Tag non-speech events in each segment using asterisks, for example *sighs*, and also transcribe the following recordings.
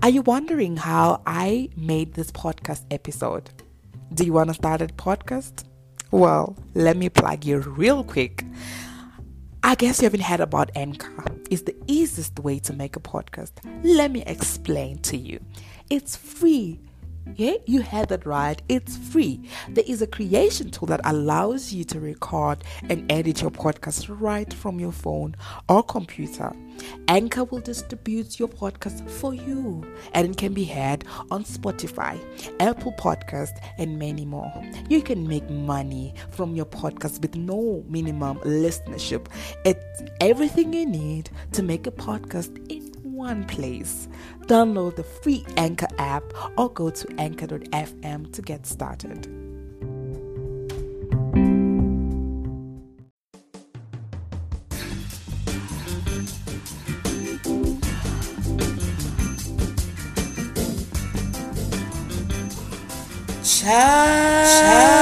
Are you wondering how I made this podcast episode? Do you want to start a podcast? Well, let me plug you real quick. I guess you haven't heard about Anchor. It's the easiest way to make a podcast. Let me explain to you. It's free yeah, you heard that right. It's free. There is a creation tool that allows you to record and edit your podcast right from your phone or computer. Anchor will distribute your podcast for you and it can be heard on Spotify, Apple Podcast, and many more. You can make money from your podcast with no minimum listenership. It's everything you need to make a podcast in one place. Download the free Anchor app or go to anchor.fm to get started. Cha,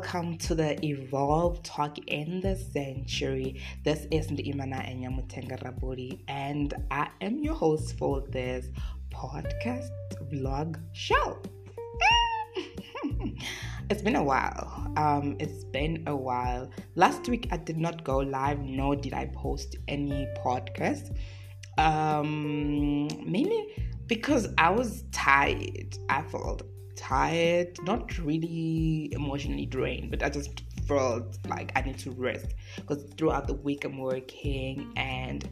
Welcome to the Evolve Talk in the Century. This is Imana Enyamutenga Raburi, and I am your host for this podcast vlog show. *laughs* it's been a while. Um, it's been a while. Last week I did not go live, nor did I post any podcast. Um, mainly because I was tired. I felt tired, not really emotionally drained, but I just felt like I need to rest because throughout the week I'm working and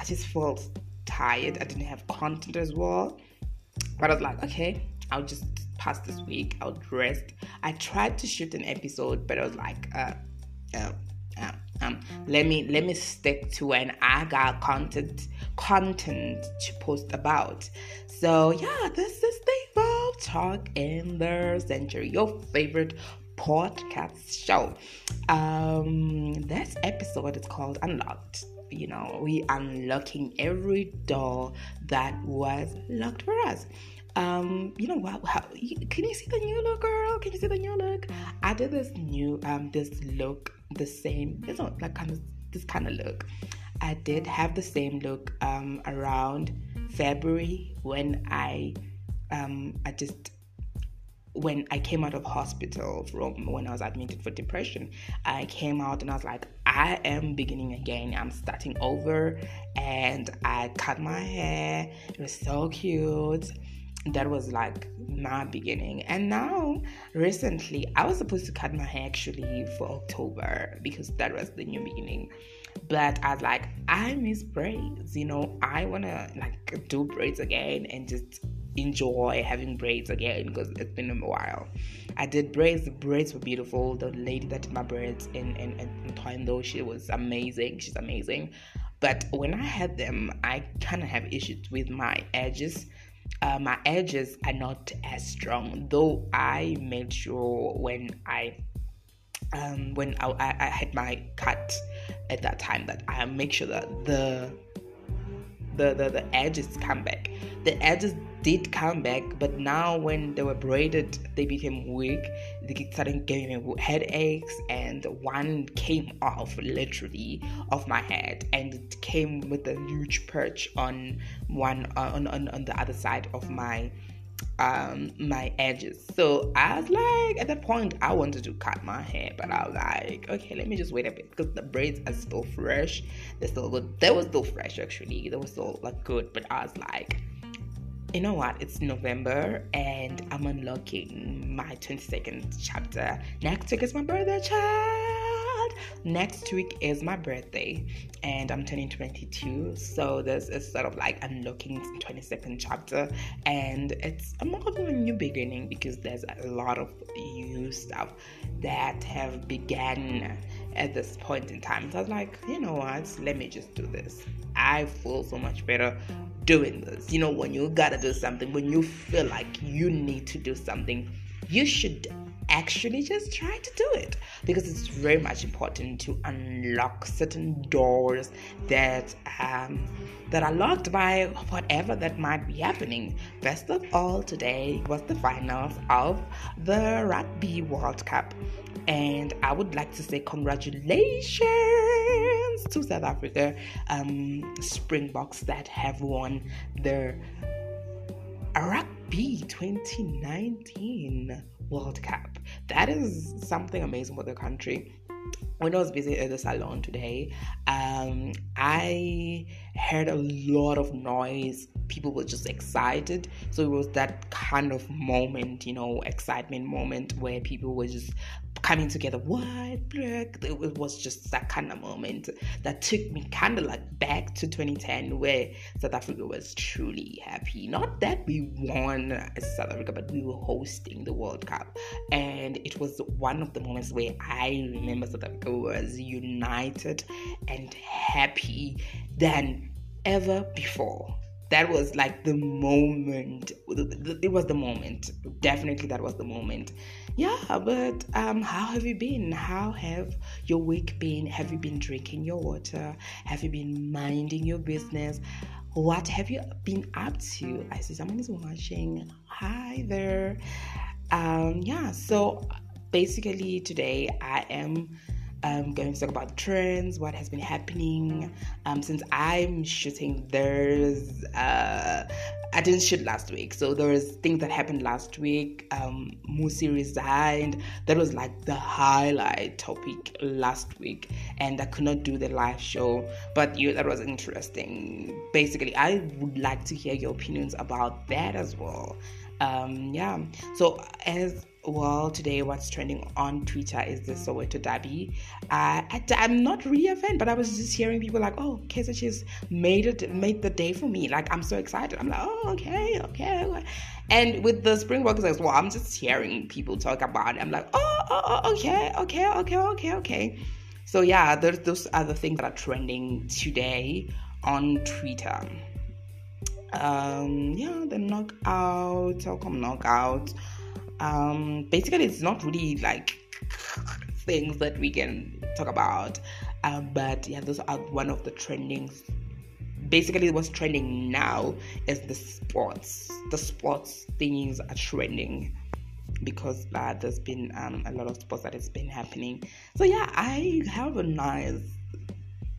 I just felt tired. I didn't have content as well. But I was like, okay, I'll just pass this week. I'll rest. I tried to shoot an episode, but I was like, uh, uh, uh um, let me let me stick to when I got content content to post about. So yeah, this is the Talk in the Century, your favorite podcast show. Um, this episode is called Unlocked. You know, we unlocking every door that was locked for us. Um, you know what? Can you see the new look, girl? Can you see the new look? I did this new um this look the same. It's not like kind of this kind of look. I did have the same look um around February when I um I just when I came out of hospital from when I was admitted for depression, I came out and I was like, I am beginning again. I'm starting over. And I cut my hair. It was so cute that was like my beginning. And now, recently, I was supposed to cut my hair actually for October because that was the new beginning. But I was like, I miss braids, you know, I wanna like do braids again and just enjoy having braids again because it's been a while. I did braids, the braids were beautiful. The lady that did my braids in, in, in Toindo, she was amazing. She's amazing. But when I had them, I kind of have issues with my edges uh, my edges are not as strong though i made sure when i um, when I, I, I had my cut at that time that i make sure that the the, the, the edges come back the edges did come back, but now when they were braided, they became weak. They started giving me headaches, and one came off literally off my head, and it came with a huge perch on one on on, on the other side of my um my edges. So I was like, at that point, I wanted to cut my hair, but I was like, okay, let me just wait a bit because the braids are still fresh. They're still good. They were still fresh actually. They were still like good, but I was like you know what? It's November and I'm unlocking my 22nd chapter. Next week is my birthday, child. Next week is my birthday and I'm turning 22. So this is sort of like unlocking 22nd chapter and it's a more of a new beginning because there's a lot of new stuff that have begun at this point in time. So I was like, you know what? Let me just do this. I feel so much better doing this. You know, when you gotta do something, when you feel like you need to do something, you should actually just try to do it. Because it's very much important to unlock certain doors that um, that are locked by whatever that might be happening. Best of all, today was the finals of the Rugby World Cup, and I would like to say congratulations to South Africa um, Springboks that have won the Rugby 2019 World Cup. That is something amazing for the country. When I was busy at the salon today, um, I heard a lot of noise. People were just excited. So it was that kind of moment, you know, excitement moment where people were just coming together. Black? It was just that kind of moment that took me kind of like back to 2010 where south africa was truly happy. Not that we won south africa but we were hosting the world cup. And it was one of the moments where i remember south africa was united and happy than ever before. That was like the moment. It was the moment. Definitely that was the moment. Yeah but um how have you been? How have your week been? Have you been drinking your water? Have you been minding your business? What have you been up to? I see someone is watching. Hi there. Um yeah so basically today i am I'm going to talk about trends, what has been happening. Um, since I'm shooting, there's uh, I didn't shoot last week, so there was things that happened last week. Um, Mmusi resigned. That was like the highlight topic last week, and I could not do the live show. But you, that was interesting. Basically, I would like to hear your opinions about that as well. Um, yeah. So as well, today what's trending on Twitter is the Soweto Derby. Uh, I, am not really a fan, but I was just hearing people like, "Oh, Kaiser Chiefs made it, made the day for me." Like I'm so excited. I'm like, "Oh, okay, okay." And with the Springboks as well, I'm just hearing people talk about it. I'm like, "Oh, oh, oh okay, okay, okay, okay, okay." So yeah, those other things that are trending today on Twitter. Um, yeah, the knockout, Telkom knockout. Um, basically it's not really like things that we can talk about. Uh, but yeah those are one of the trending basically what's trending now is the sports. The sports things are trending because uh, there's been um, a lot of sports that has been happening. So yeah i have a nice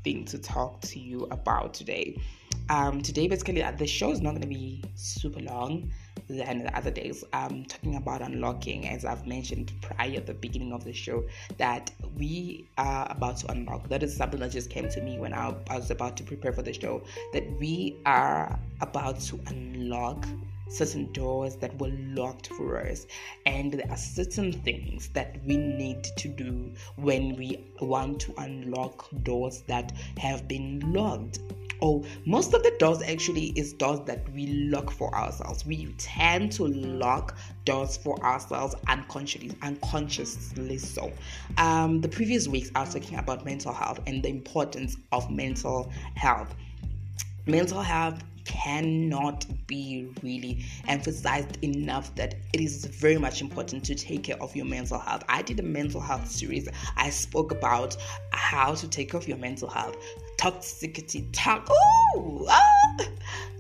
thing to talk to you about today um, today basically uh, the show is not going to be super long than the other days. I'm talking about unlocking, as I've mentioned prior at the beginning of the show, that we are about to unlock. That is something that just came to me when I, I was about to prepare for the show. That we are about to unlock certain doors that were locked for us and there are certain things that we need to do when we want to unlock doors that have been locked or most of the doors actually is doors that we lock for ourselves we tend to lock doors for ourselves unconsciously unconsciously so um, the previous weeks i was talking about mental health and the importance of mental health mental health cannot be really emphasized enough that it is very much important to take care of your mental health. I did a mental health series. I spoke about how to take care of your mental health, toxicity, talk, ooh, ah,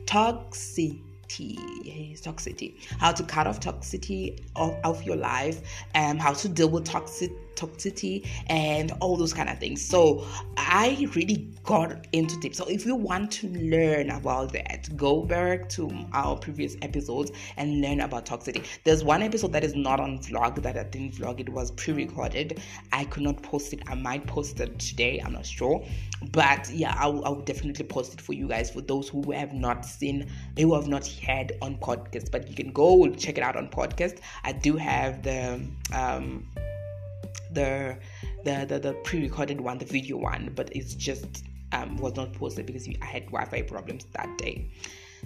toxicity toxicity how to cut off toxicity of, of your life and um, how to deal with toxic toxicity and all those kind of things. So i really got into deep. So if you want to learn about that go back to our previous episodes and learn about toxicity. There's one episode that is not on vlog that i didn't vlog it was pre-recorded. I could not post it. I might post it today i'm not sure. But yeah i'll, I'll definitely post it for you guys for those who have not seen who have not heard on podcast but you can go check it out on podcast i do have the um the the the, the pre-recorded one, the video one, but it's just um, was not posted because I had Wi-Fi problems that day.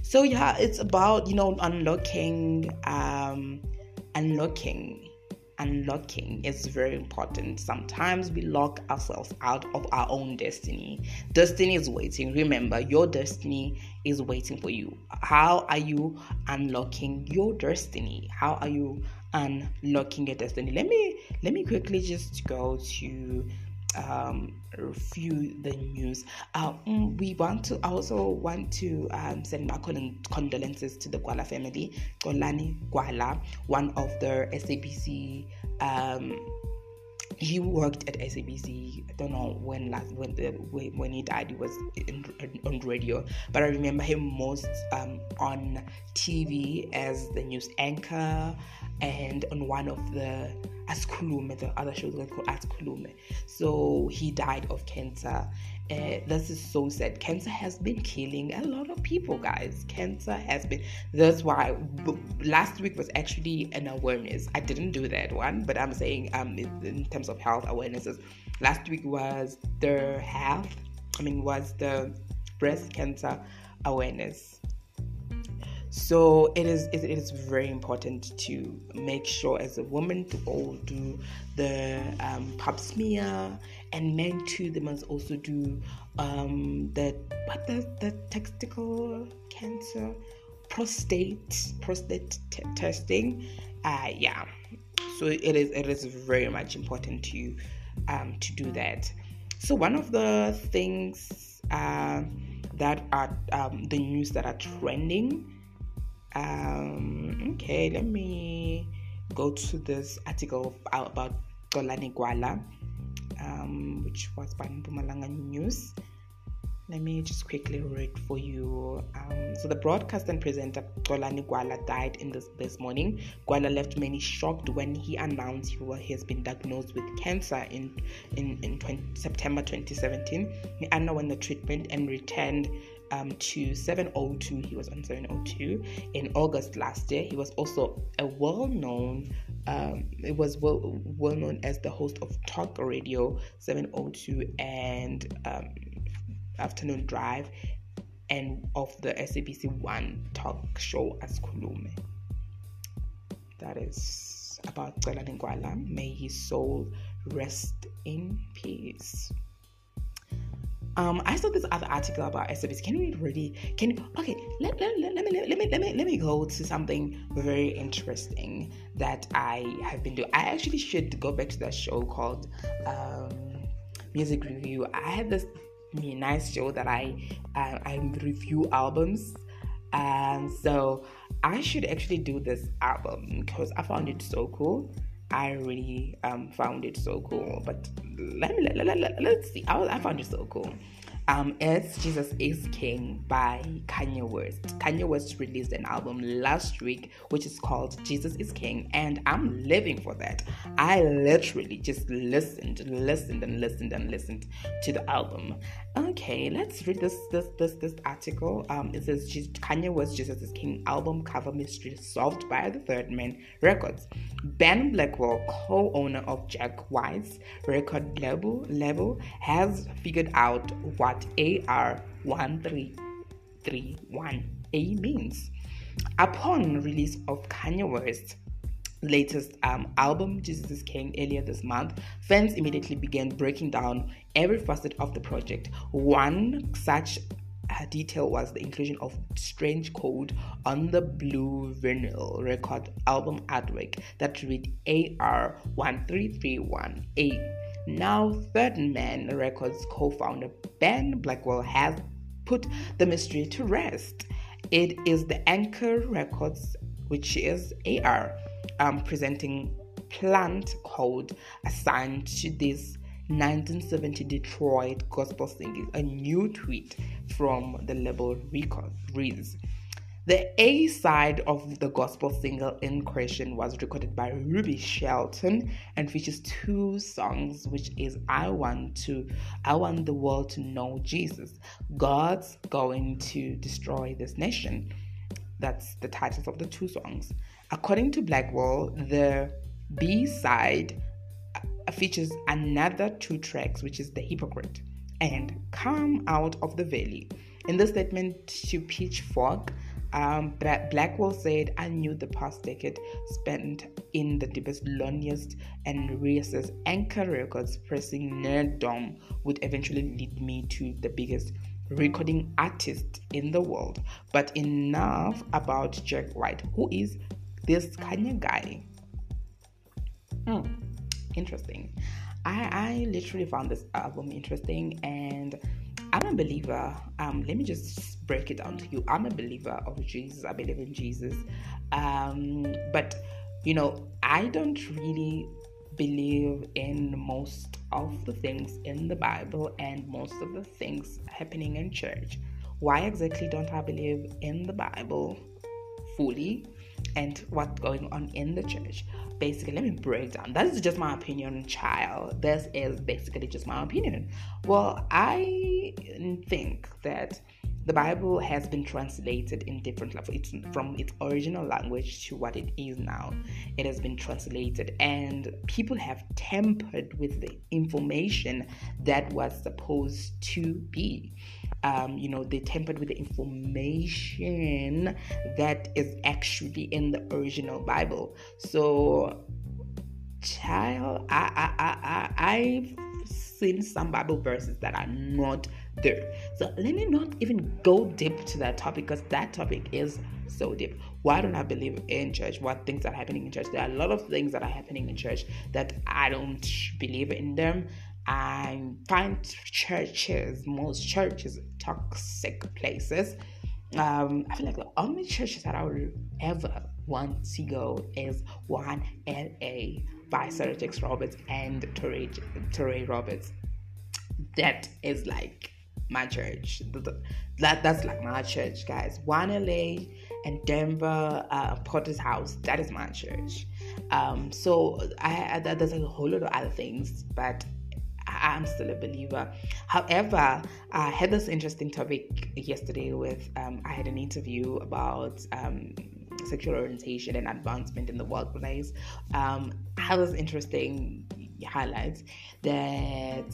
So yeah, it's about you know unlocking, um, unlocking, unlocking is very important. Sometimes we lock ourselves out of our own destiny. Destiny is waiting. Remember, your destiny is waiting for you. How are you unlocking your destiny? How are you unlocking your destiny. Let me let me quickly just go to um, review the news. Mm, we want to also want to um, send my condolences to the Gwala family. Xolani Gwala, one of the SABC. Um, he worked at SABC. I don't know when last when the when he died. He was in, on radio, but I remember him most um, on TV as the news anchor and on one of the Asikhulume, the other shows were called Asikhulume. So he died of cancer. Uh, this is so sad. Cancer has been killing a lot of people, guys. Cancer has been. That's why b- last week was actually an awareness. I didn't do that one, but I'm saying um in terms of health awarenesses, last week was the health. I mean, was the breast cancer awareness so it is it is very important to make sure as a woman to all do the um, pap smear and men too they must also do um, the what the, the testicle cancer prostate prostate t- testing. Uh, yeah. So it is it is very much important to um, to do that. So one of the things uh, that are um, the news that are trending um, okay, let me go to this article about Xolani Gwala, um, which was by Mpumalanga News. Let me just quickly read for you. Um, so, the broadcaster and presenter Xolani Gwala died in this this morning. Gwala left many shocked when he announced he, was, he has been diagnosed with cancer in in, in 20, September 2017. He underwent the treatment and returned um, to 702. He was on 702 in August last year. He was also a well known, um, it was well, well known as the host of Talk Radio 702 and um, Afternoon Drive and of the SABC One talk show Asikhulume. That is about Gwala. May his soul rest in peace. Um, I saw this other article about SABC. Can we really? Can you, okay? Let, let, let, let, me let me let me let me go to something very interesting that I have been doing. I actually should go back to that show called um, Music Review. I had this nice show that I I, I review albums, and so I should actually do this album because I found it so cool. I really um, found it so cool. But let me let, let, let, let's see. I, I found it so cool. Um, it's Jesus is King by Kanye West. Kanye West released an album last week which is called Jesus is King, and I'm living for that. I literally just listened, listened, and listened and listened to the album. Okay, let's read this this this this article. Um, it says Kanye West Jesus King album cover mystery solved by the Third Man Records. Ben Blackwell, co-owner of Jack White's record label, label, has figured out what what AR1331A means. Upon release of Kanye West's latest um, album, Jesus is King, earlier this month, fans immediately began breaking down every facet of the project. One such uh, detail was the inclusion of strange code on the blue vinyl record album artwork that read AR1331A. Now, Third Man Records co founder Ben Blackwell has put the mystery to rest. It is the Archer Records, which is AR, um, presenting plant code assigned to this 1970 Detroit gospel singing. A new tweet from the label reads the A side of the gospel single in question was recorded by Ruby Shelton and features two songs, which is I Want to I Want the World to Know Jesus. God's going to destroy this nation. That's the titles of the two songs. According to Blackwell, the B side features another two tracks, which is The Hypocrite and Come Out of the Valley. In the statement to Pitchfork, um, Blackwell said, I knew the past decade spent in the deepest, loneliest, and racist Archer Record pressing nerddom would eventually lead me to the biggest recording artist in the world. But enough about Jack White. Who is this Kanye guy? Mm, interesting. I, I literally found this album interesting and I'm a believer. Um, let me just break it down to you. I'm a believer of Jesus. I believe in Jesus. Um, but you know, I don't really believe in most of the things in the Bible and most of the things happening in church. Why exactly don't I believe in the Bible fully and what's going on in the church? Basically, let me break down. That is just my opinion, child. This is basically just my opinion. Well, I think that the Bible has been translated in different levels. It's from its original language to what it is now. It has been translated, and people have tampered with the information that was supposed to be. Um, you know, they tampered with the information that is actually in the original Bible. So, child, I, I, I, I, I've seen some Bible verses that are not there. So let me not even go deep to that topic because that topic is so deep. Why don't I believe in church? What things are happening in church? There are a lot of things that are happening in church that I don't believe in them. I find churches, most churches, toxic places. Um, I feel like the only churches that I would ever want to go is one LA by Sarah Jakes Roberts and Touré Roberts. That is like my church. That that's like my church, guys. One LA and Denver, uh, Potter's House. That is my church. Um, so I, I there's a whole lot of other things, but I'm still a believer. However, I had this interesting topic yesterday with um, I had an interview about um, sexual orientation and advancement in the workplace. Um, I had this interesting highlights that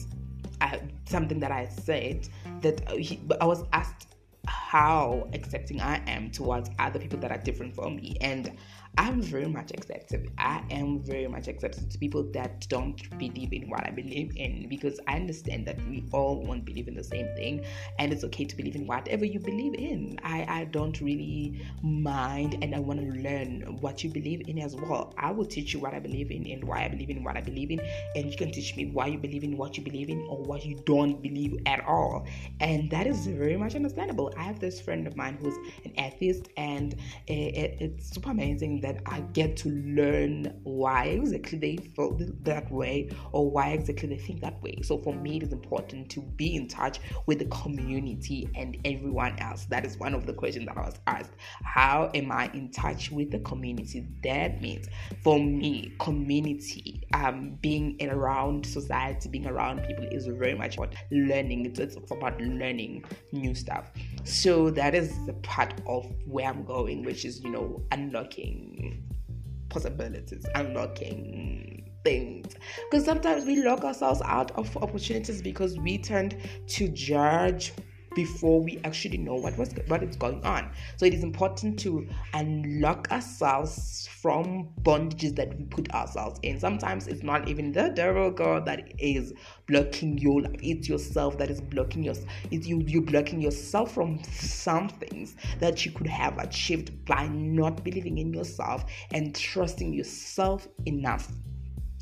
I, something that I said that he, I was asked how accepting I am towards other people that are different from me, and I'm very much accepting. I am very much accepting to people that don't believe in what I believe in because I understand that we all won't believe in the same thing and it's okay to believe in whatever you believe in. I, I don't really mind and I want to learn what you believe in as well. I will teach you what I believe in and why I believe in what I believe in, and you can teach me why you believe in what you believe in or what you don't believe at all. And that is very much understandable. I have this friend of mine who's an atheist, and it, it, it's super amazing that I get to learn why exactly they feel that way or why exactly they think that way. So for me, it is important to be in touch with the community and everyone else. That is one of the questions that I was asked. How am I in touch with the community? That means for me, community, um, being around society, being around people is very much about learning. It's, it's about learning new stuff. So that is the part of where I'm going, which is, you know, unlocking possibilities, unlocking things. Because sometimes we lock ourselves out of opportunities because we tend to judge before we actually know what was what is going on. So it is important to unlock ourselves from bondages that we put ourselves in. Sometimes it's not even the devil God that is blocking your life. It's yourself that is blocking your it's you you blocking yourself from some things that you could have achieved by not believing in yourself and trusting yourself enough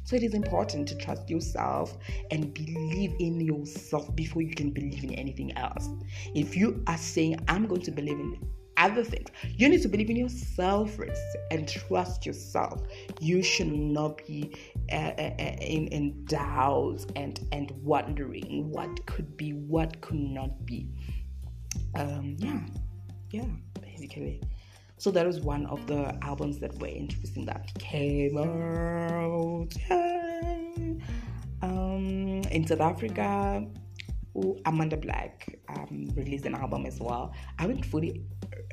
so it is important to trust yourself and believe in yourself before you can believe in anything else. If you are saying, I'm going to believe in other things, you need to believe in yourself first and trust yourself. You should not be uh, uh, uh in, in doubt and, and wondering what could be, what could not be. Um, yeah, yeah, basically. So that was one of the albums that were interesting that came out. Um, in South Africa, ooh, Amanda Black um, released an album as well. I haven't fully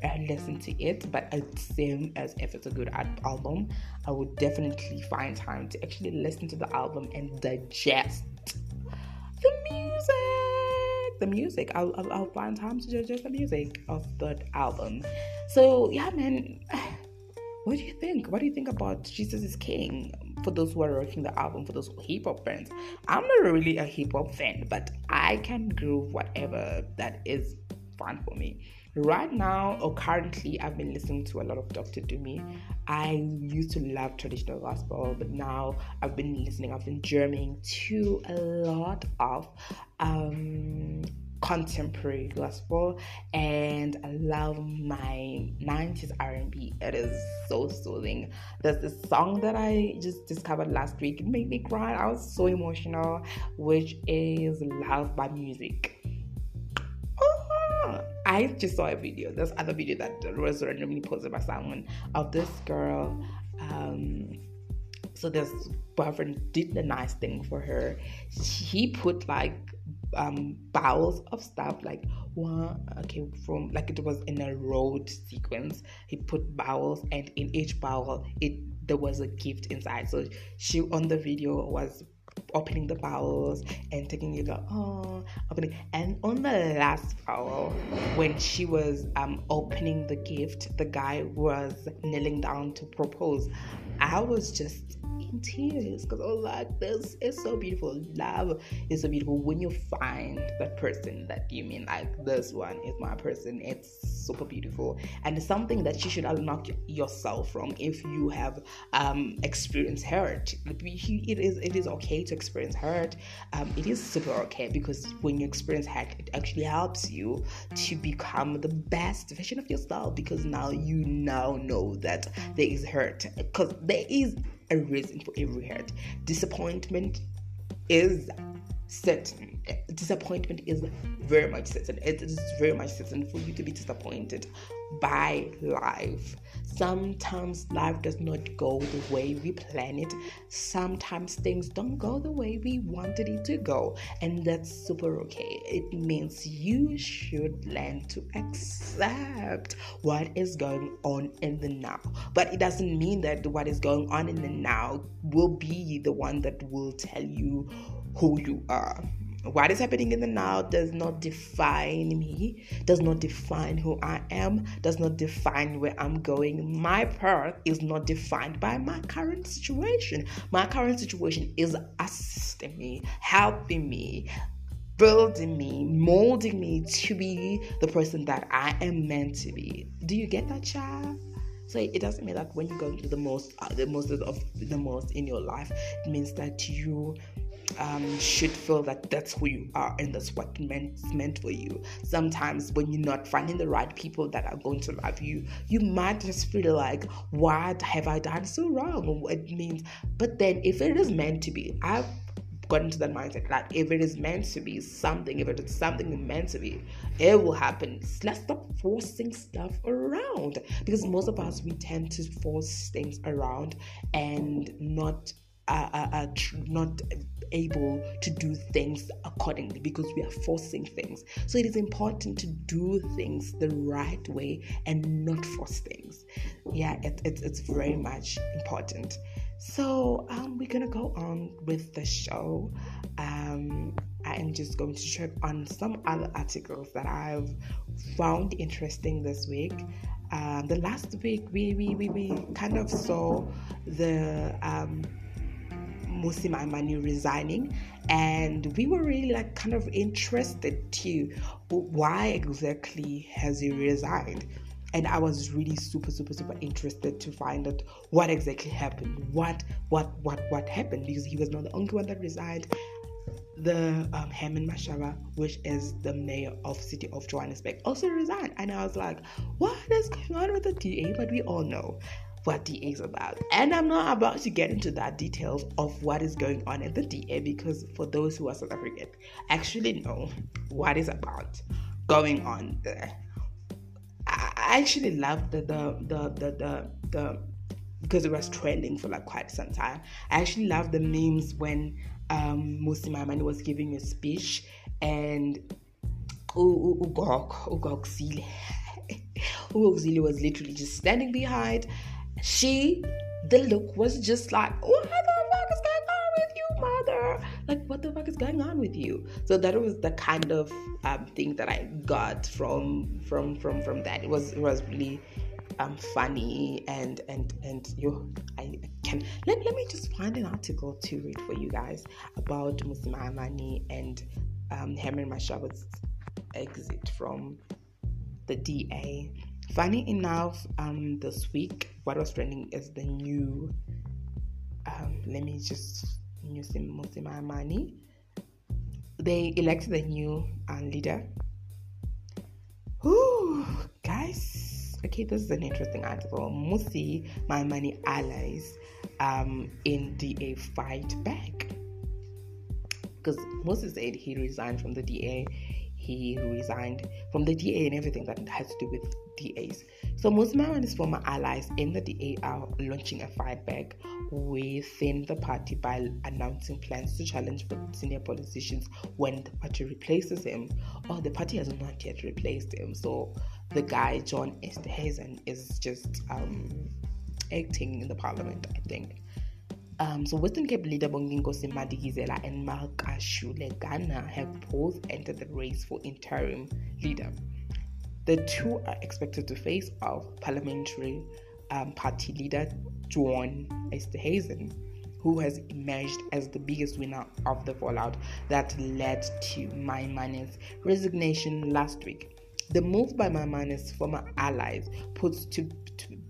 uh, listened to it, but it's same as if it's a good album, I would definitely find time to actually listen to the album and digest the music. I'll, I'll, I'll find time to judge the music of that album. So yeah, man. *sighs* What do you think? What do you think about Jesus is King? For those who are rocking the album, for those hip hop fans, I'm not really a hip hop fan, but I can groove whatever that is fun for me. Right now or currently I've been listening to a lot of Dr. Tumi. I used to love traditional gospel, but now I've been listening, I've been jamming to a lot of um contemporary gospel and I love my 90s R&B. It is so soothing. There's this song that I just discovered last week. It made me cry. I was so emotional, which is Love by Musiq. I just saw a video. There's other video that was randomly posted by someone of this girl. Um, so this boyfriend did the nice thing for her. He put like um bowels of stuff like one okay from like it was in a road sequence he put bowels and in each bowel it there was a gift inside so she on the video was opening the bowels and taking it like oh opening and on the last bowel when she was um opening the gift the guy was kneeling down to propose i was just in tears because was like, this is so beautiful. Love is so beautiful when you find that person that you mean, like, this one is my person. It's super beautiful. And it's something that you should unlock yourself from if you have um, experienced hurt. It is, it is okay to experience hurt. Um, it is super okay because when you experience hurt, it actually helps you to become the best version of yourself because now you now know that there is hurt because there is a reason for every hurt. Disappointment is certain. Disappointment is very much certain. It is very much certain for you to be disappointed by life. Sometimes life does not go the way we plan it. Sometimes things don't go the way we wanted it to go. And that's super okay. It means you should learn to accept what is going on in the now. But it doesn't mean that what is going on in the now will be the one that will tell you who you are what is happening in the now does not define me, does not define who I am, does not define where I'm going. My path is not defined by my current situation. My current situation is assisting me, helping me, building me, molding me to be the person that I am meant to be. Do you get that, child? So it doesn't mean that when you go through the most, uh, the most of the most in your life, it means that you um, should feel that that's who you are and that's what meant meant for you. Sometimes when you're not finding the right people that are going to love you, you might just feel like, what have I done so wrong? It means, but then if it is meant to be, I've got into that mindset like if it is meant to be something, if it is something meant to be, it will happen. Let's stop forcing stuff around because most of us we tend to force things around and not are, are, are tr- not able to do things accordingly because we are forcing things. So it is important to do things the right way and not force things. Yeah, it, it, it's very much important. So um, we're gonna go on with the show. Um, I am just going to check on some other articles that I've found interesting this week. Um, the last week we, we, we, we kind of saw the um, Mmusi Maimane resigning, and we were really like kind of interested too. Why exactly has he resigned? And I was really super, super, super interested to find out what exactly happened. What, what, what, what happened? Because he was not the only one that resigned the um, Herman Mashaba, which is the mayor of city of Johannesburg, also resigned. And I was like, what is going on with the DA? But we all know what DA is about. And I'm not about to get into that details of what is going on at the DA because for those who are South African, actually know what is about going on there. I actually love the the the the the, the because it was trending for like quite some time. I actually love the memes when um, Mmusi Maimane was giving a speech and Ugok Ugok *laughs* was literally just standing behind she, the look was just like, what the fuck is going on with you, mother? Like, what the fuck is going on with you? So that was the kind of um, thing that I got from from from from that. It was it was really um funny and and and you I can let, let me just find an article to read for you guys about Mmusi Maimane and um Herman Mashaba's exit from the DA. Funny enough, um, this week what was trending is the new. Um, let me just use my money. They elected a new uh, leader. Ooh, guys. Okay, this is an interesting article. Mmusi Maimane allies um, in DA fight back because Moses said he resigned from the DA. He resigned from the DA and everything that has to do with DAs. So Muslim and his former allies in the DA are launching a fight back within the party by announcing plans to challenge senior politicians when the party replaces him. Oh, the party has not yet replaced him. So the guy John Steenhuisen is just um, acting in the parliament, I think. Um, so Western Cape leader Bonginkosi Madikizela and Makashule Gana have both entered the race for interim leader. The two are expected to face off parliamentary um, party leader John Steenhuisen, who has emerged as the biggest winner of the fallout that led to Maimane's resignation last week. The move by Maimane's former allies puts to,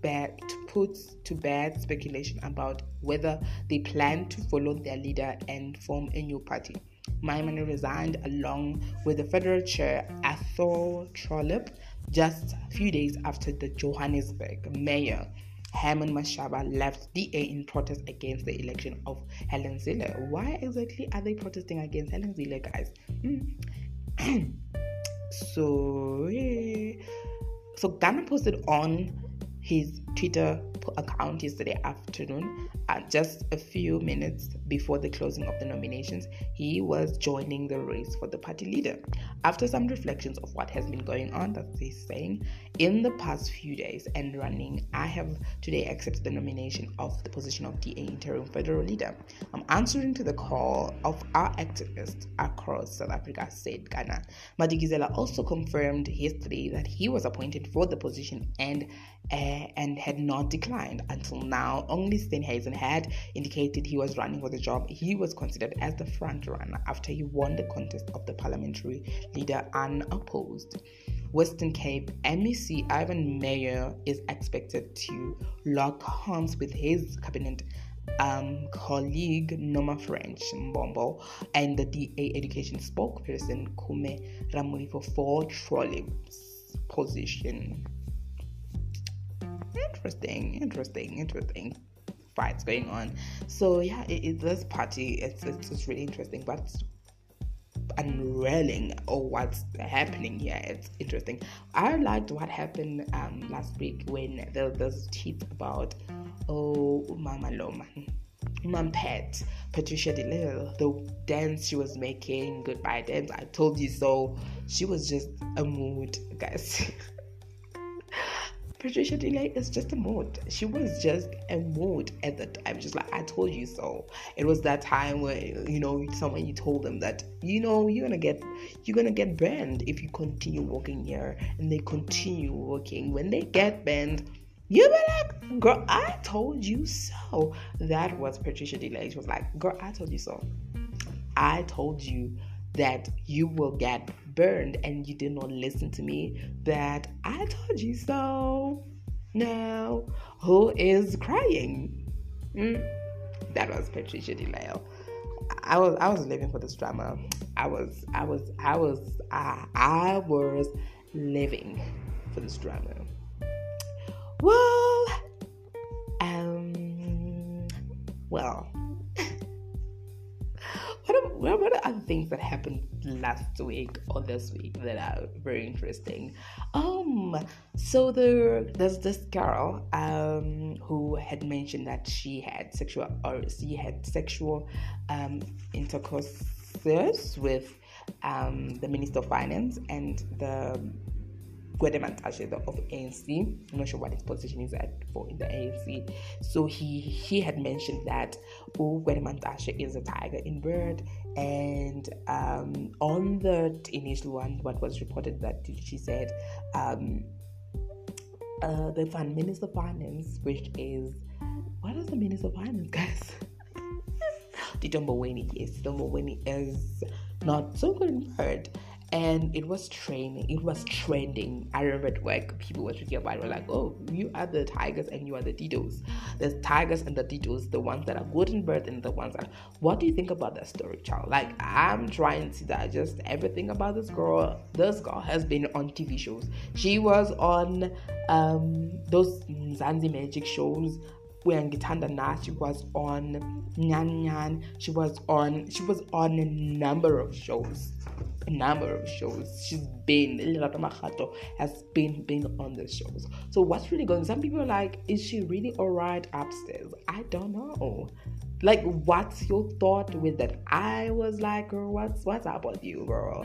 to put to bed speculation about whether they plan to follow their leader and form a new party. Maimane resigned along with the federal chair Athol Trollip just a few days after the Johannesburg mayor Herman Mashaba left DA in protest against the election of Helen Zille. Why exactly are they protesting against Helen Zille, guys? Mm. *clears throat* so, yeah. so Gana posted on his Twitter account yesterday afternoon, uh, just a few minutes before the closing of the nominations, he was joining the race for the party leader. After some reflections of what has been going on, that's he's saying, in the past few days and running, I have today accepted the nomination of the position of DA interim federal leader. I'm answering to the call of our activists across South Africa, said Gana. Madikizela also confirmed yesterday that he was appointed for the position and uh, and had not declined until now. Only Steenhuisen had indicated he was running for the job. He was considered as the front runner after he won the contest of the parliamentary leader unopposed. Western Cape MEC Ivan Meyer is expected to lock horns with his cabinet um, colleague Nomafrench Mbombo and the DA education spokesperson Khume Ramulifho for Trollip's position interesting, interesting, interesting fights going on. So yeah, it, it, this party it's, it's it's really interesting, but unrailing or what's happening here. It's interesting. I liked what happened um, last week when there was tweet about oh Mama Loma. Mom Pet, Patricia De Lille, the dance she was making, goodbye dance, I told you so. She was just a mood, guys. *laughs* Patricia De Lille is just a mood. She was just a mood at the time, just like I told you so. It was that time where you know someone you told them that you know you're gonna get you're gonna get banned if you continue working here, and they continue working. When they get banned, you be like, girl, I told you so. That was Patricia De Lille. She was like, girl, I told you so. I told you that you will get burned and you did not listen to me, that I told you so. Now, who is crying? Mm, that was Patricia De Lille. I was I was living for this drama. I was I was I was I, I was living for this drama. Well, um, well, what, what are other things that happened last week or this week that are very interesting? Um, so there, there's this girl um who had mentioned that she had sexual or she had sexual um intercourse with um the Minister of Finance and the Gwede Mantashe of ANC. I'm not sure what his position is at for in the ANC. So he he had mentioned that oh Gwede Mantashe is a tiger in bird and um, on the initial one what was reported that she said um, uh, the fund minister of finance which is what is the minister of finance guys *laughs* Tito Mboweni yes Tito Mboweni is not so good in bird and it was training it was trending. I remember work people were talking about it were like oh you are the tigers and you are the didos. The tigers and the didos the ones that are good in birth and the ones that what do you think about that story child like i'm trying to digest everything about this girl. This girl has been on tv shows. She was on um those Mzansi Magic shows uyangithanda na she was on nyan nyan. She was on she was on a number of shows a number of shows. She's been has been been on the shows. So what's really going some people are like is she really all right upstairs? I don't know like what's your thought with that? I was like girl what's what's up with you girl?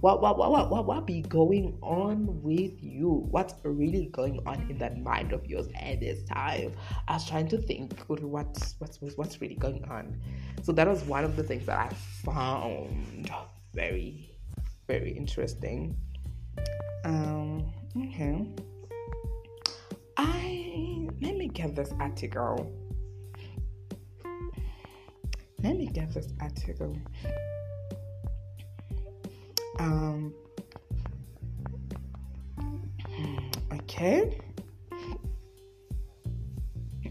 What what what what what, what be going on with you? What's really going on in that mind of yours at this time? I was trying to think what's what's what's really going on? So that was one of the things that i found very very interesting. Um okay. I let me get this article let me get this article. Um, okay.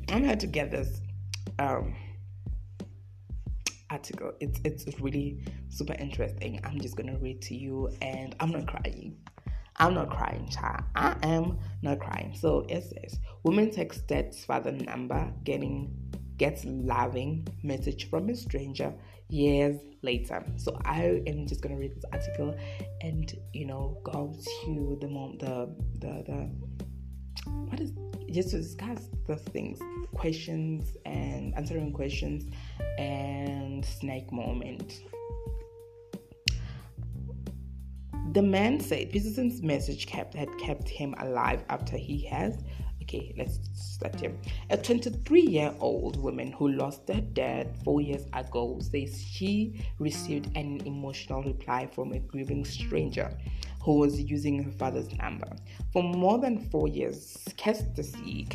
I'm going to get this um, article. It's it's really super interesting. I'm just gonna read to you, and I'm not crying. I'm not crying, child. I am not crying. So it says, woman texted father number getting gets loving message from a stranger years later. So I am just gonna read this article and you know go to the mom the the the what is just to discuss the things, questions and answering questions and snake moment. The man said Peterson's message kept had kept him alive after he has Okay, let's start here. A 23 year old woman who lost her dad four years ago says she received an emotional reply from a grieving stranger who was using her father's number. For more than four years, Kersty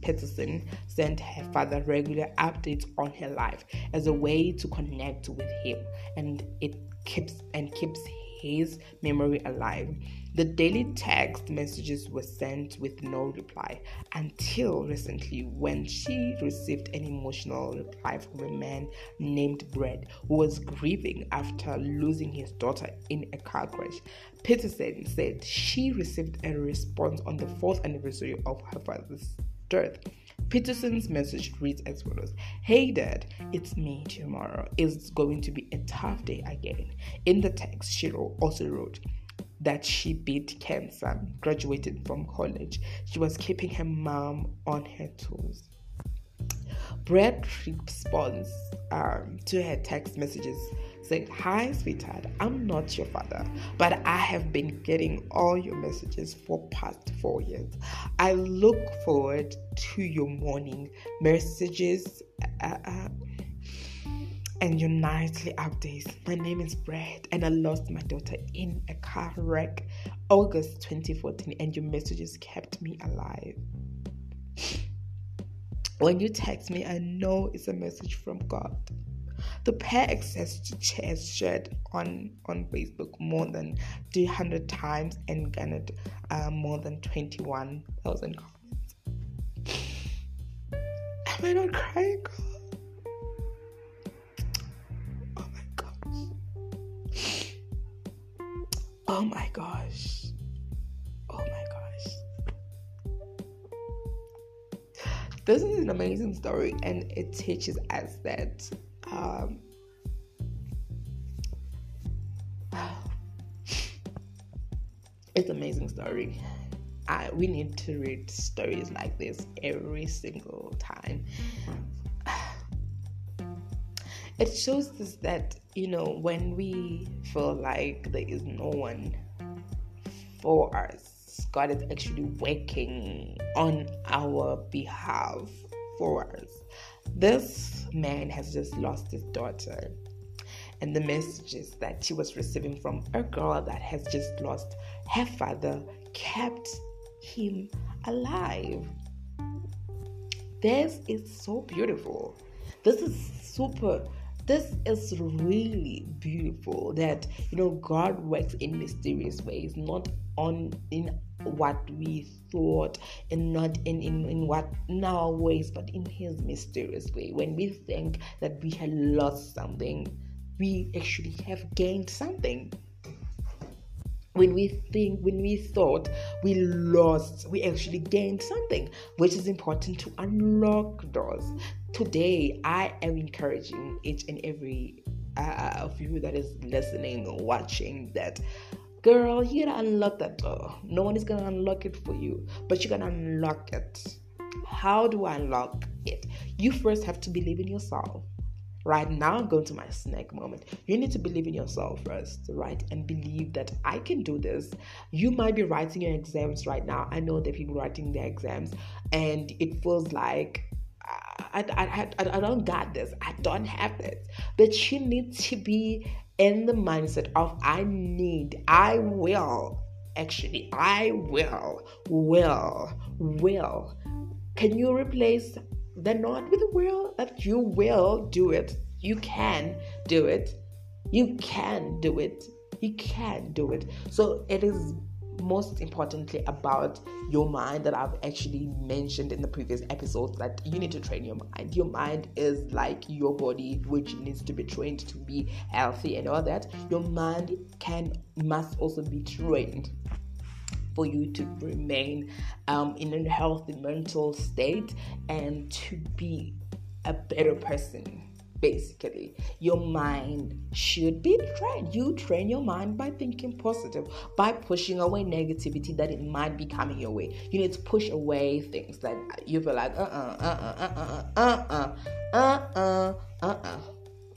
Peterson sent her father regular updates on her life as a way to connect with him, and it keeps and keeps his memory alive. The daily text messages were sent with no reply until recently when she received an emotional reply from a man named Brad who was grieving after losing his daughter in a car crash. Peterson said she received a response on the fourth anniversary of her father's death. Peterson's message reads as follows Hey dad, it's me tomorrow. It's going to be a tough day again. In the text, she also wrote, that she beat cancer, graduated from college. She was keeping her mom on her toes. Brett responds um, to her text messages saying, Hi, sweetheart, I'm not your father, but I have been getting all your messages for past four years. I look forward to your morning messages. Uh, uh, and your nightly updates. My name is Brad, and I lost my daughter in a car wreck August 2014, and your messages kept me alive. When you text me, I know it's a message from God. The pair access has shared on, on Facebook more than 300 times and garnered uh, more than 21,000 comments. Am I not crying? Oh my gosh. Oh my gosh. Oh my gosh. This is an amazing story, and it teaches us that um, it's amazing story. I, we need to read stories like this every single time. *sighs* It shows us that you know, when we feel like there is no one for us, God is actually working on our behalf for us. This man has just lost his daughter, and the messages that she was receiving from a girl that has just lost her father kept him alive. This is so beautiful. This is super this is really beautiful that you know God works in mysterious ways, not on in what we thought and not in, in, in what in our ways, but in his mysterious way. When we think that we had lost something, we actually have gained something when we think when we thought we lost we actually gained something which is important to unlock doors today i am encouraging each and every uh, of you that is listening or watching that girl you gotta unlock that door. No one is gonna unlock it for you but you're gonna unlock it. How do i unlock it? You first have to believe in yourself right now i'm going to my snack moment. You need to believe in yourself first right? And believe that i can do this. You might be writing your exams right now. I know that people writing their exams. And it feels like I, I, I, I don't got this. I don't have this but you need to be in the mindset of i need i will. Actually i will will will. Can you replace they're not with the will that you will do it. You can do it. You can do it. You can do it. So it is most importantly about your mind that I've actually mentioned in the previous episodes that you need to train your mind. Your mind is like your body, which needs to be trained to be healthy and all that. Your mind can must also be trained for you to remain um, in a healthy mental state and to be a better person basically. Your mind should be trained. You train your mind by thinking positive by pushing away negativity that it might be coming your way. You need to push away things that you feel like uh-uh uh-uh uh-uh uh-uh uh-uh uh-uh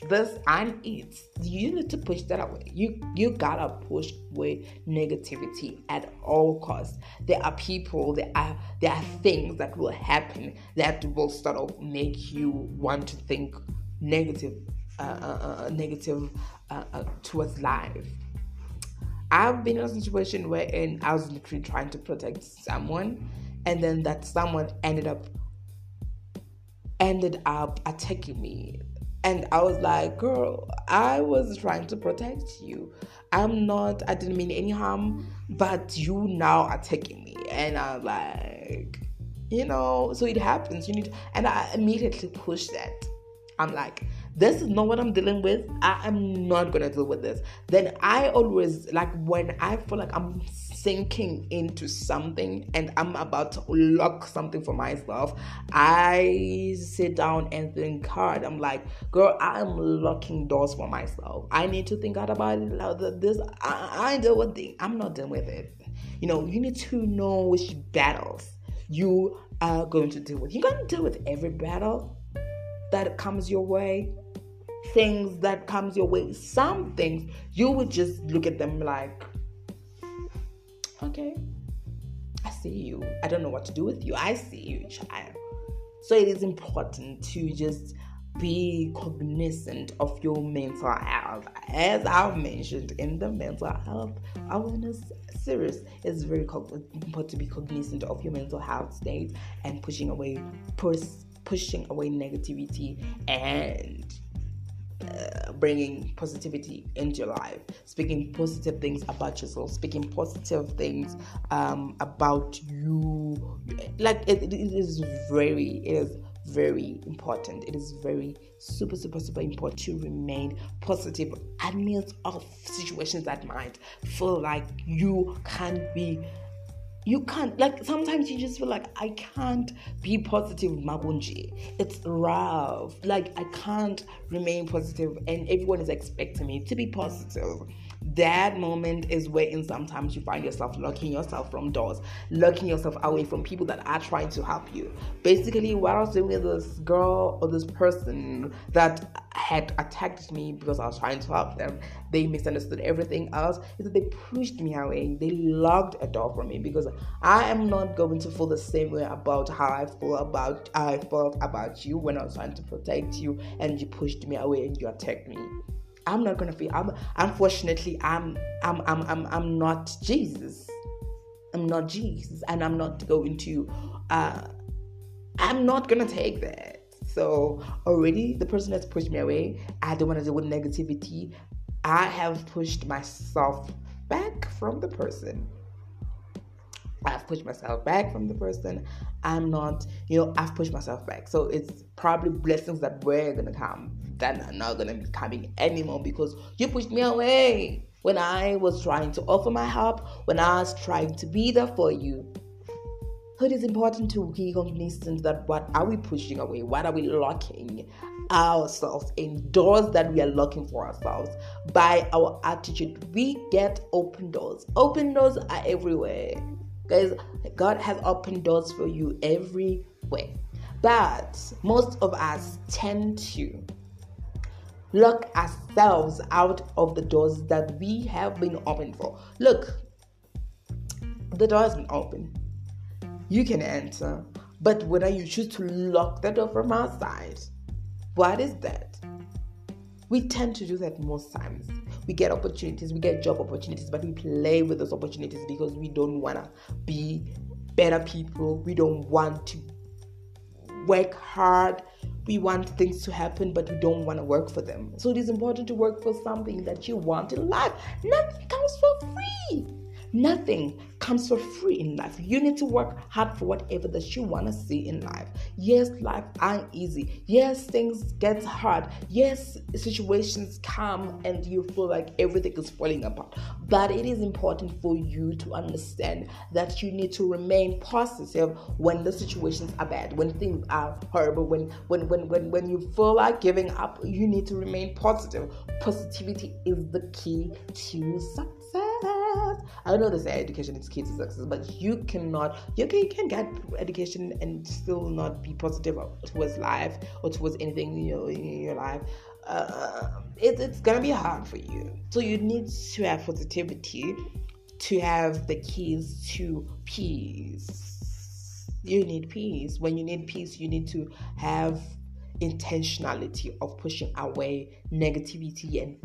this and it you need to push that away. You you gotta push away negativity at all costs. There are people there are there are things that will happen that will sort of make you want to think negative uh, uh, uh, negative uh, uh, towards life. I've been in a situation where I was literally trying to protect someone, and then that someone ended up ended up attacking me and I was like, girl, I was trying to protect you. I'm not, I didn't mean any harm, but you now are taking me. And I'm like, you know, so it happens. You need, and I immediately push that. I'm like, this is not what I'm dealing with. I am not gonna deal with this. Then I always like when I feel like I'm sinking into something and I'm about to lock something for myself, I sit down and think hard. I'm like, girl, I'm locking doors for myself. I need to think hard about it. This I, I deal with it. I'm not dealing with it. You know, you need to know which battles you are going to deal with. You're gonna deal with every battle that comes your way things that comes your way some things you would just look at them like okay. I see you. I don't know what to do with you. I see you child. So it is important to just be cognizant of your mental health. As i've mentioned in the mental health awareness series it's very important to be cognizant of your mental health state and pushing away pers- pushing away negativity and uh, bringing positivity into your life, speaking positive things about yourself, speaking positive things um, about you. Like it, it is very, it is very important. It is very super, super, super important to remain positive amidst of situations that might feel like you can't be you can't like sometimes you just feel like I can't be positive Mabunji. It's rough. Like I can't remain positive and everyone is expecting me to be positive that moment is where sometimes you find yourself locking yourself from doors, locking yourself away from people that are trying to help you. Basically, what I was doing with this girl or this person that had attacked me because I was trying to help them, they misunderstood everything else, is that they pushed me away. They locked a door for me because I am not going to feel the same way about how I feel about I felt about you when I was trying to protect you and you pushed me away and you attacked me. I'm not gonna feel. I'm unfortunately I'm I'm I'm I'm I'm not Jesus. I'm not Jesus, and I'm not going to. Uh, I'm not gonna take that. So already the person has pushed me away. I don't want to deal with negativity. I have pushed myself back from the person. I've pushed myself back from the person. I'm not, you know, I've pushed myself back. So it's probably blessings that were gonna come that are not gonna be coming anymore because you pushed me away when I was trying to offer my help, when I was trying to be there for you. So it is important to be cognizant that what are we pushing away? What are we locking ourselves in doors that we are looking for ourselves by our attitude? We get open doors. Open doors are everywhere. Guys, God has opened doors for you everywhere. But most of us tend to lock ourselves out of the doors that we have been opened for. Look, the door has been open you can enter. But whether you choose to lock the door from outside, what is that? We tend to do that most times. We get opportunities, we get job opportunities, but we play with those opportunities because we don't want to be better people. We don't want to work hard. We want things to happen, but we don't want to work for them. So it is important to work for something that you want in life. Nothing comes for free. Nothing comes for free in life. You need to work hard for whatever that you want to see in life. Yes, life ain't easy. Yes, things get hard. Yes, situations come and you feel like everything is falling apart. But it is important for you to understand that you need to remain positive when the situations are bad, when things are horrible, when when when when, when you feel like giving up, you need to remain positive. Positivity is the key to success. I know they say education is key to success, but you cannot, you can, you can get education and still not be positive towards life or towards anything you know, in your life. Uh, it, it's gonna be hard for you. So you need to have positivity to have the keys to peace. You need peace. When you need peace, you need to have intentionality of pushing away negativity and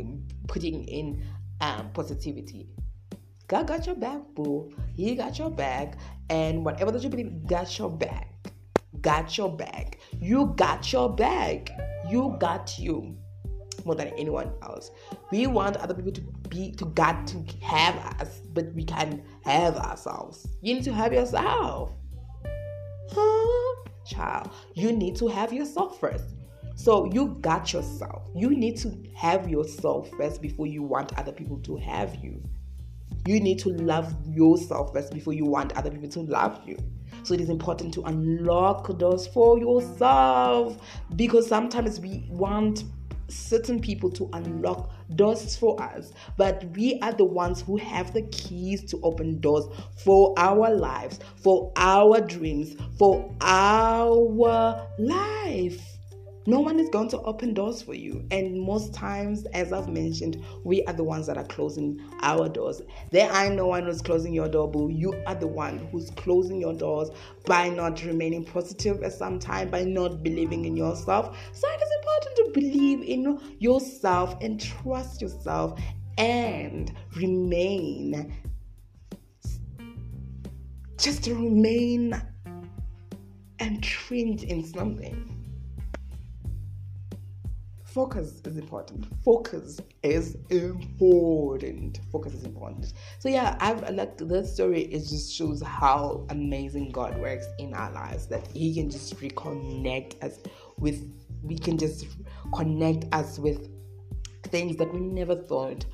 um, putting in um, positivity. God got your back, boo. He got your back. And whatever that you believe, got your back. Got your back. You got your back. You got you more than anyone else. We want other people to be to God to have us, but we can have ourselves. You need to have yourself. Huh? Child, you need to have yourself first. So you got yourself. You need to have yourself first before you want other people to have you. You need to love yourself first before you want other people to love you. So it is important to unlock doors for yourself because sometimes we want certain people to unlock doors for us, but we are the ones who have the keys to open doors for our lives, for our dreams, for our life. No one is going to open doors for you. And most times, as I've mentioned, we are the ones that are closing our doors. There ain't no one who's closing your door, but you are the one who's closing your doors by not remaining positive at some time, by not believing in yourself. So it is important to believe in yourself and trust yourself and remain just remain entrenched in something focus is important. Focus is important. Focus is important. So yeah i've like this story it just shows how amazing god works in our lives that he can just reconnect us with we can just connect us with things that we never thought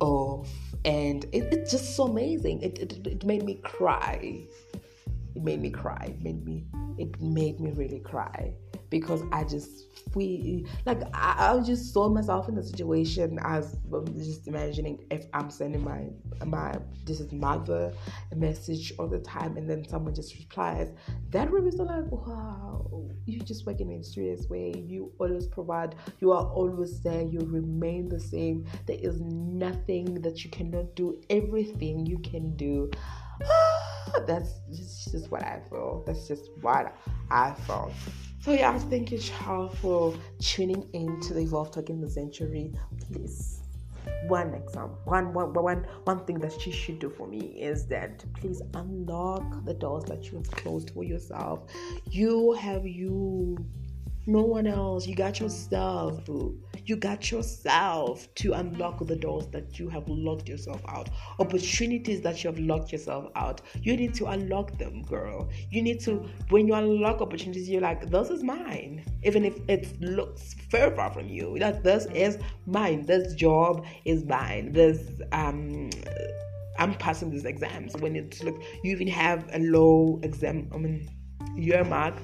of. And it, it's just so amazing. It, it, it made me cry. It made me cry. It made me it made me really cry because I just we like I, I just saw myself in the situation as I'm just imagining if I'm sending my my this is mother a message all the time and then someone just replies that really so like wow you just work in a serious way. You always provide you are always there. You remain the same. There is nothing that you cannot do. Everything you can do. *sighs* That's just, just what I feel. That's just what I felt so yeah, thank you, Charles, for tuning in to the Evolve Talking the Century. Please, one example, one, one, one, one thing that you should do for me is that please unlock the doors that you have closed for yourself. You have you No one else. You got yourself, boo. You got yourself to unlock the doors that you have locked yourself out. Opportunities that you have locked yourself out. You need to unlock them, girl. You need to, when you unlock opportunities, you're like, this is mine. Even if it looks very far from you, that this is mine. This job is mine. This, um, I'm passing these exams. When it's look, you even have a low exam, I mean, year mark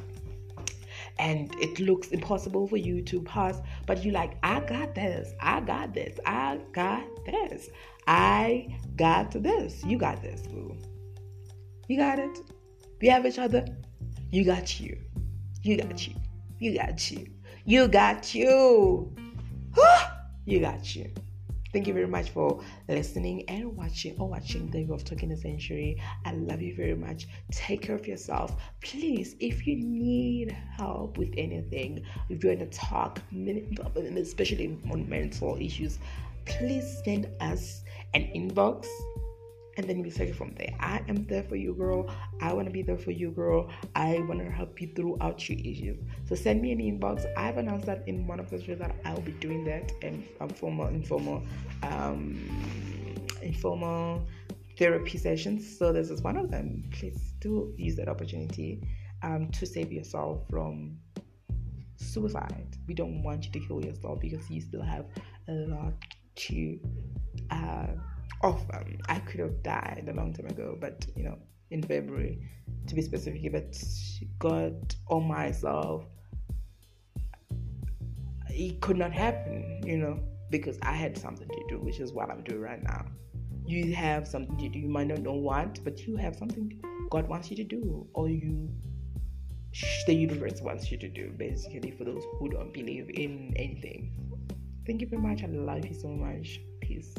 and it looks impossible for you to pass, but you're like, I got this, I got this, I got this, I got this, you got this, boo. You got it. We have each other. You got you. You got you. You got you. You got you. you got you. Thank you very much for listening and watching or watching the video of Talking the Century. I love you very much. Take care of yourself. Please, if you need help with anything, if you want to talk, especially on mental issues, please send us an inbox and then we take it from there. I am there for you, girl. I want to be there for you, girl. I want to help you throughout your issues. So send me an inbox. I've announced that in one of the shows that I'll be doing that and um, formal, informal, um, informal therapy sessions. So this is one of them. Please do use that opportunity um, to save yourself from suicide. We don't want you to kill yourself because you still have a lot to. Uh, off. Um, I could have died a long time ago, but you know, in February, to be specific. But God or myself, it could not happen, you know, because I had something to do, which is what I'm doing right now. You have something to do. You might not know what, but you have something God wants you to do, or you the universe wants you to do, basically, for those who don't believe in anything. Thank you very much. I love you so much. Peace.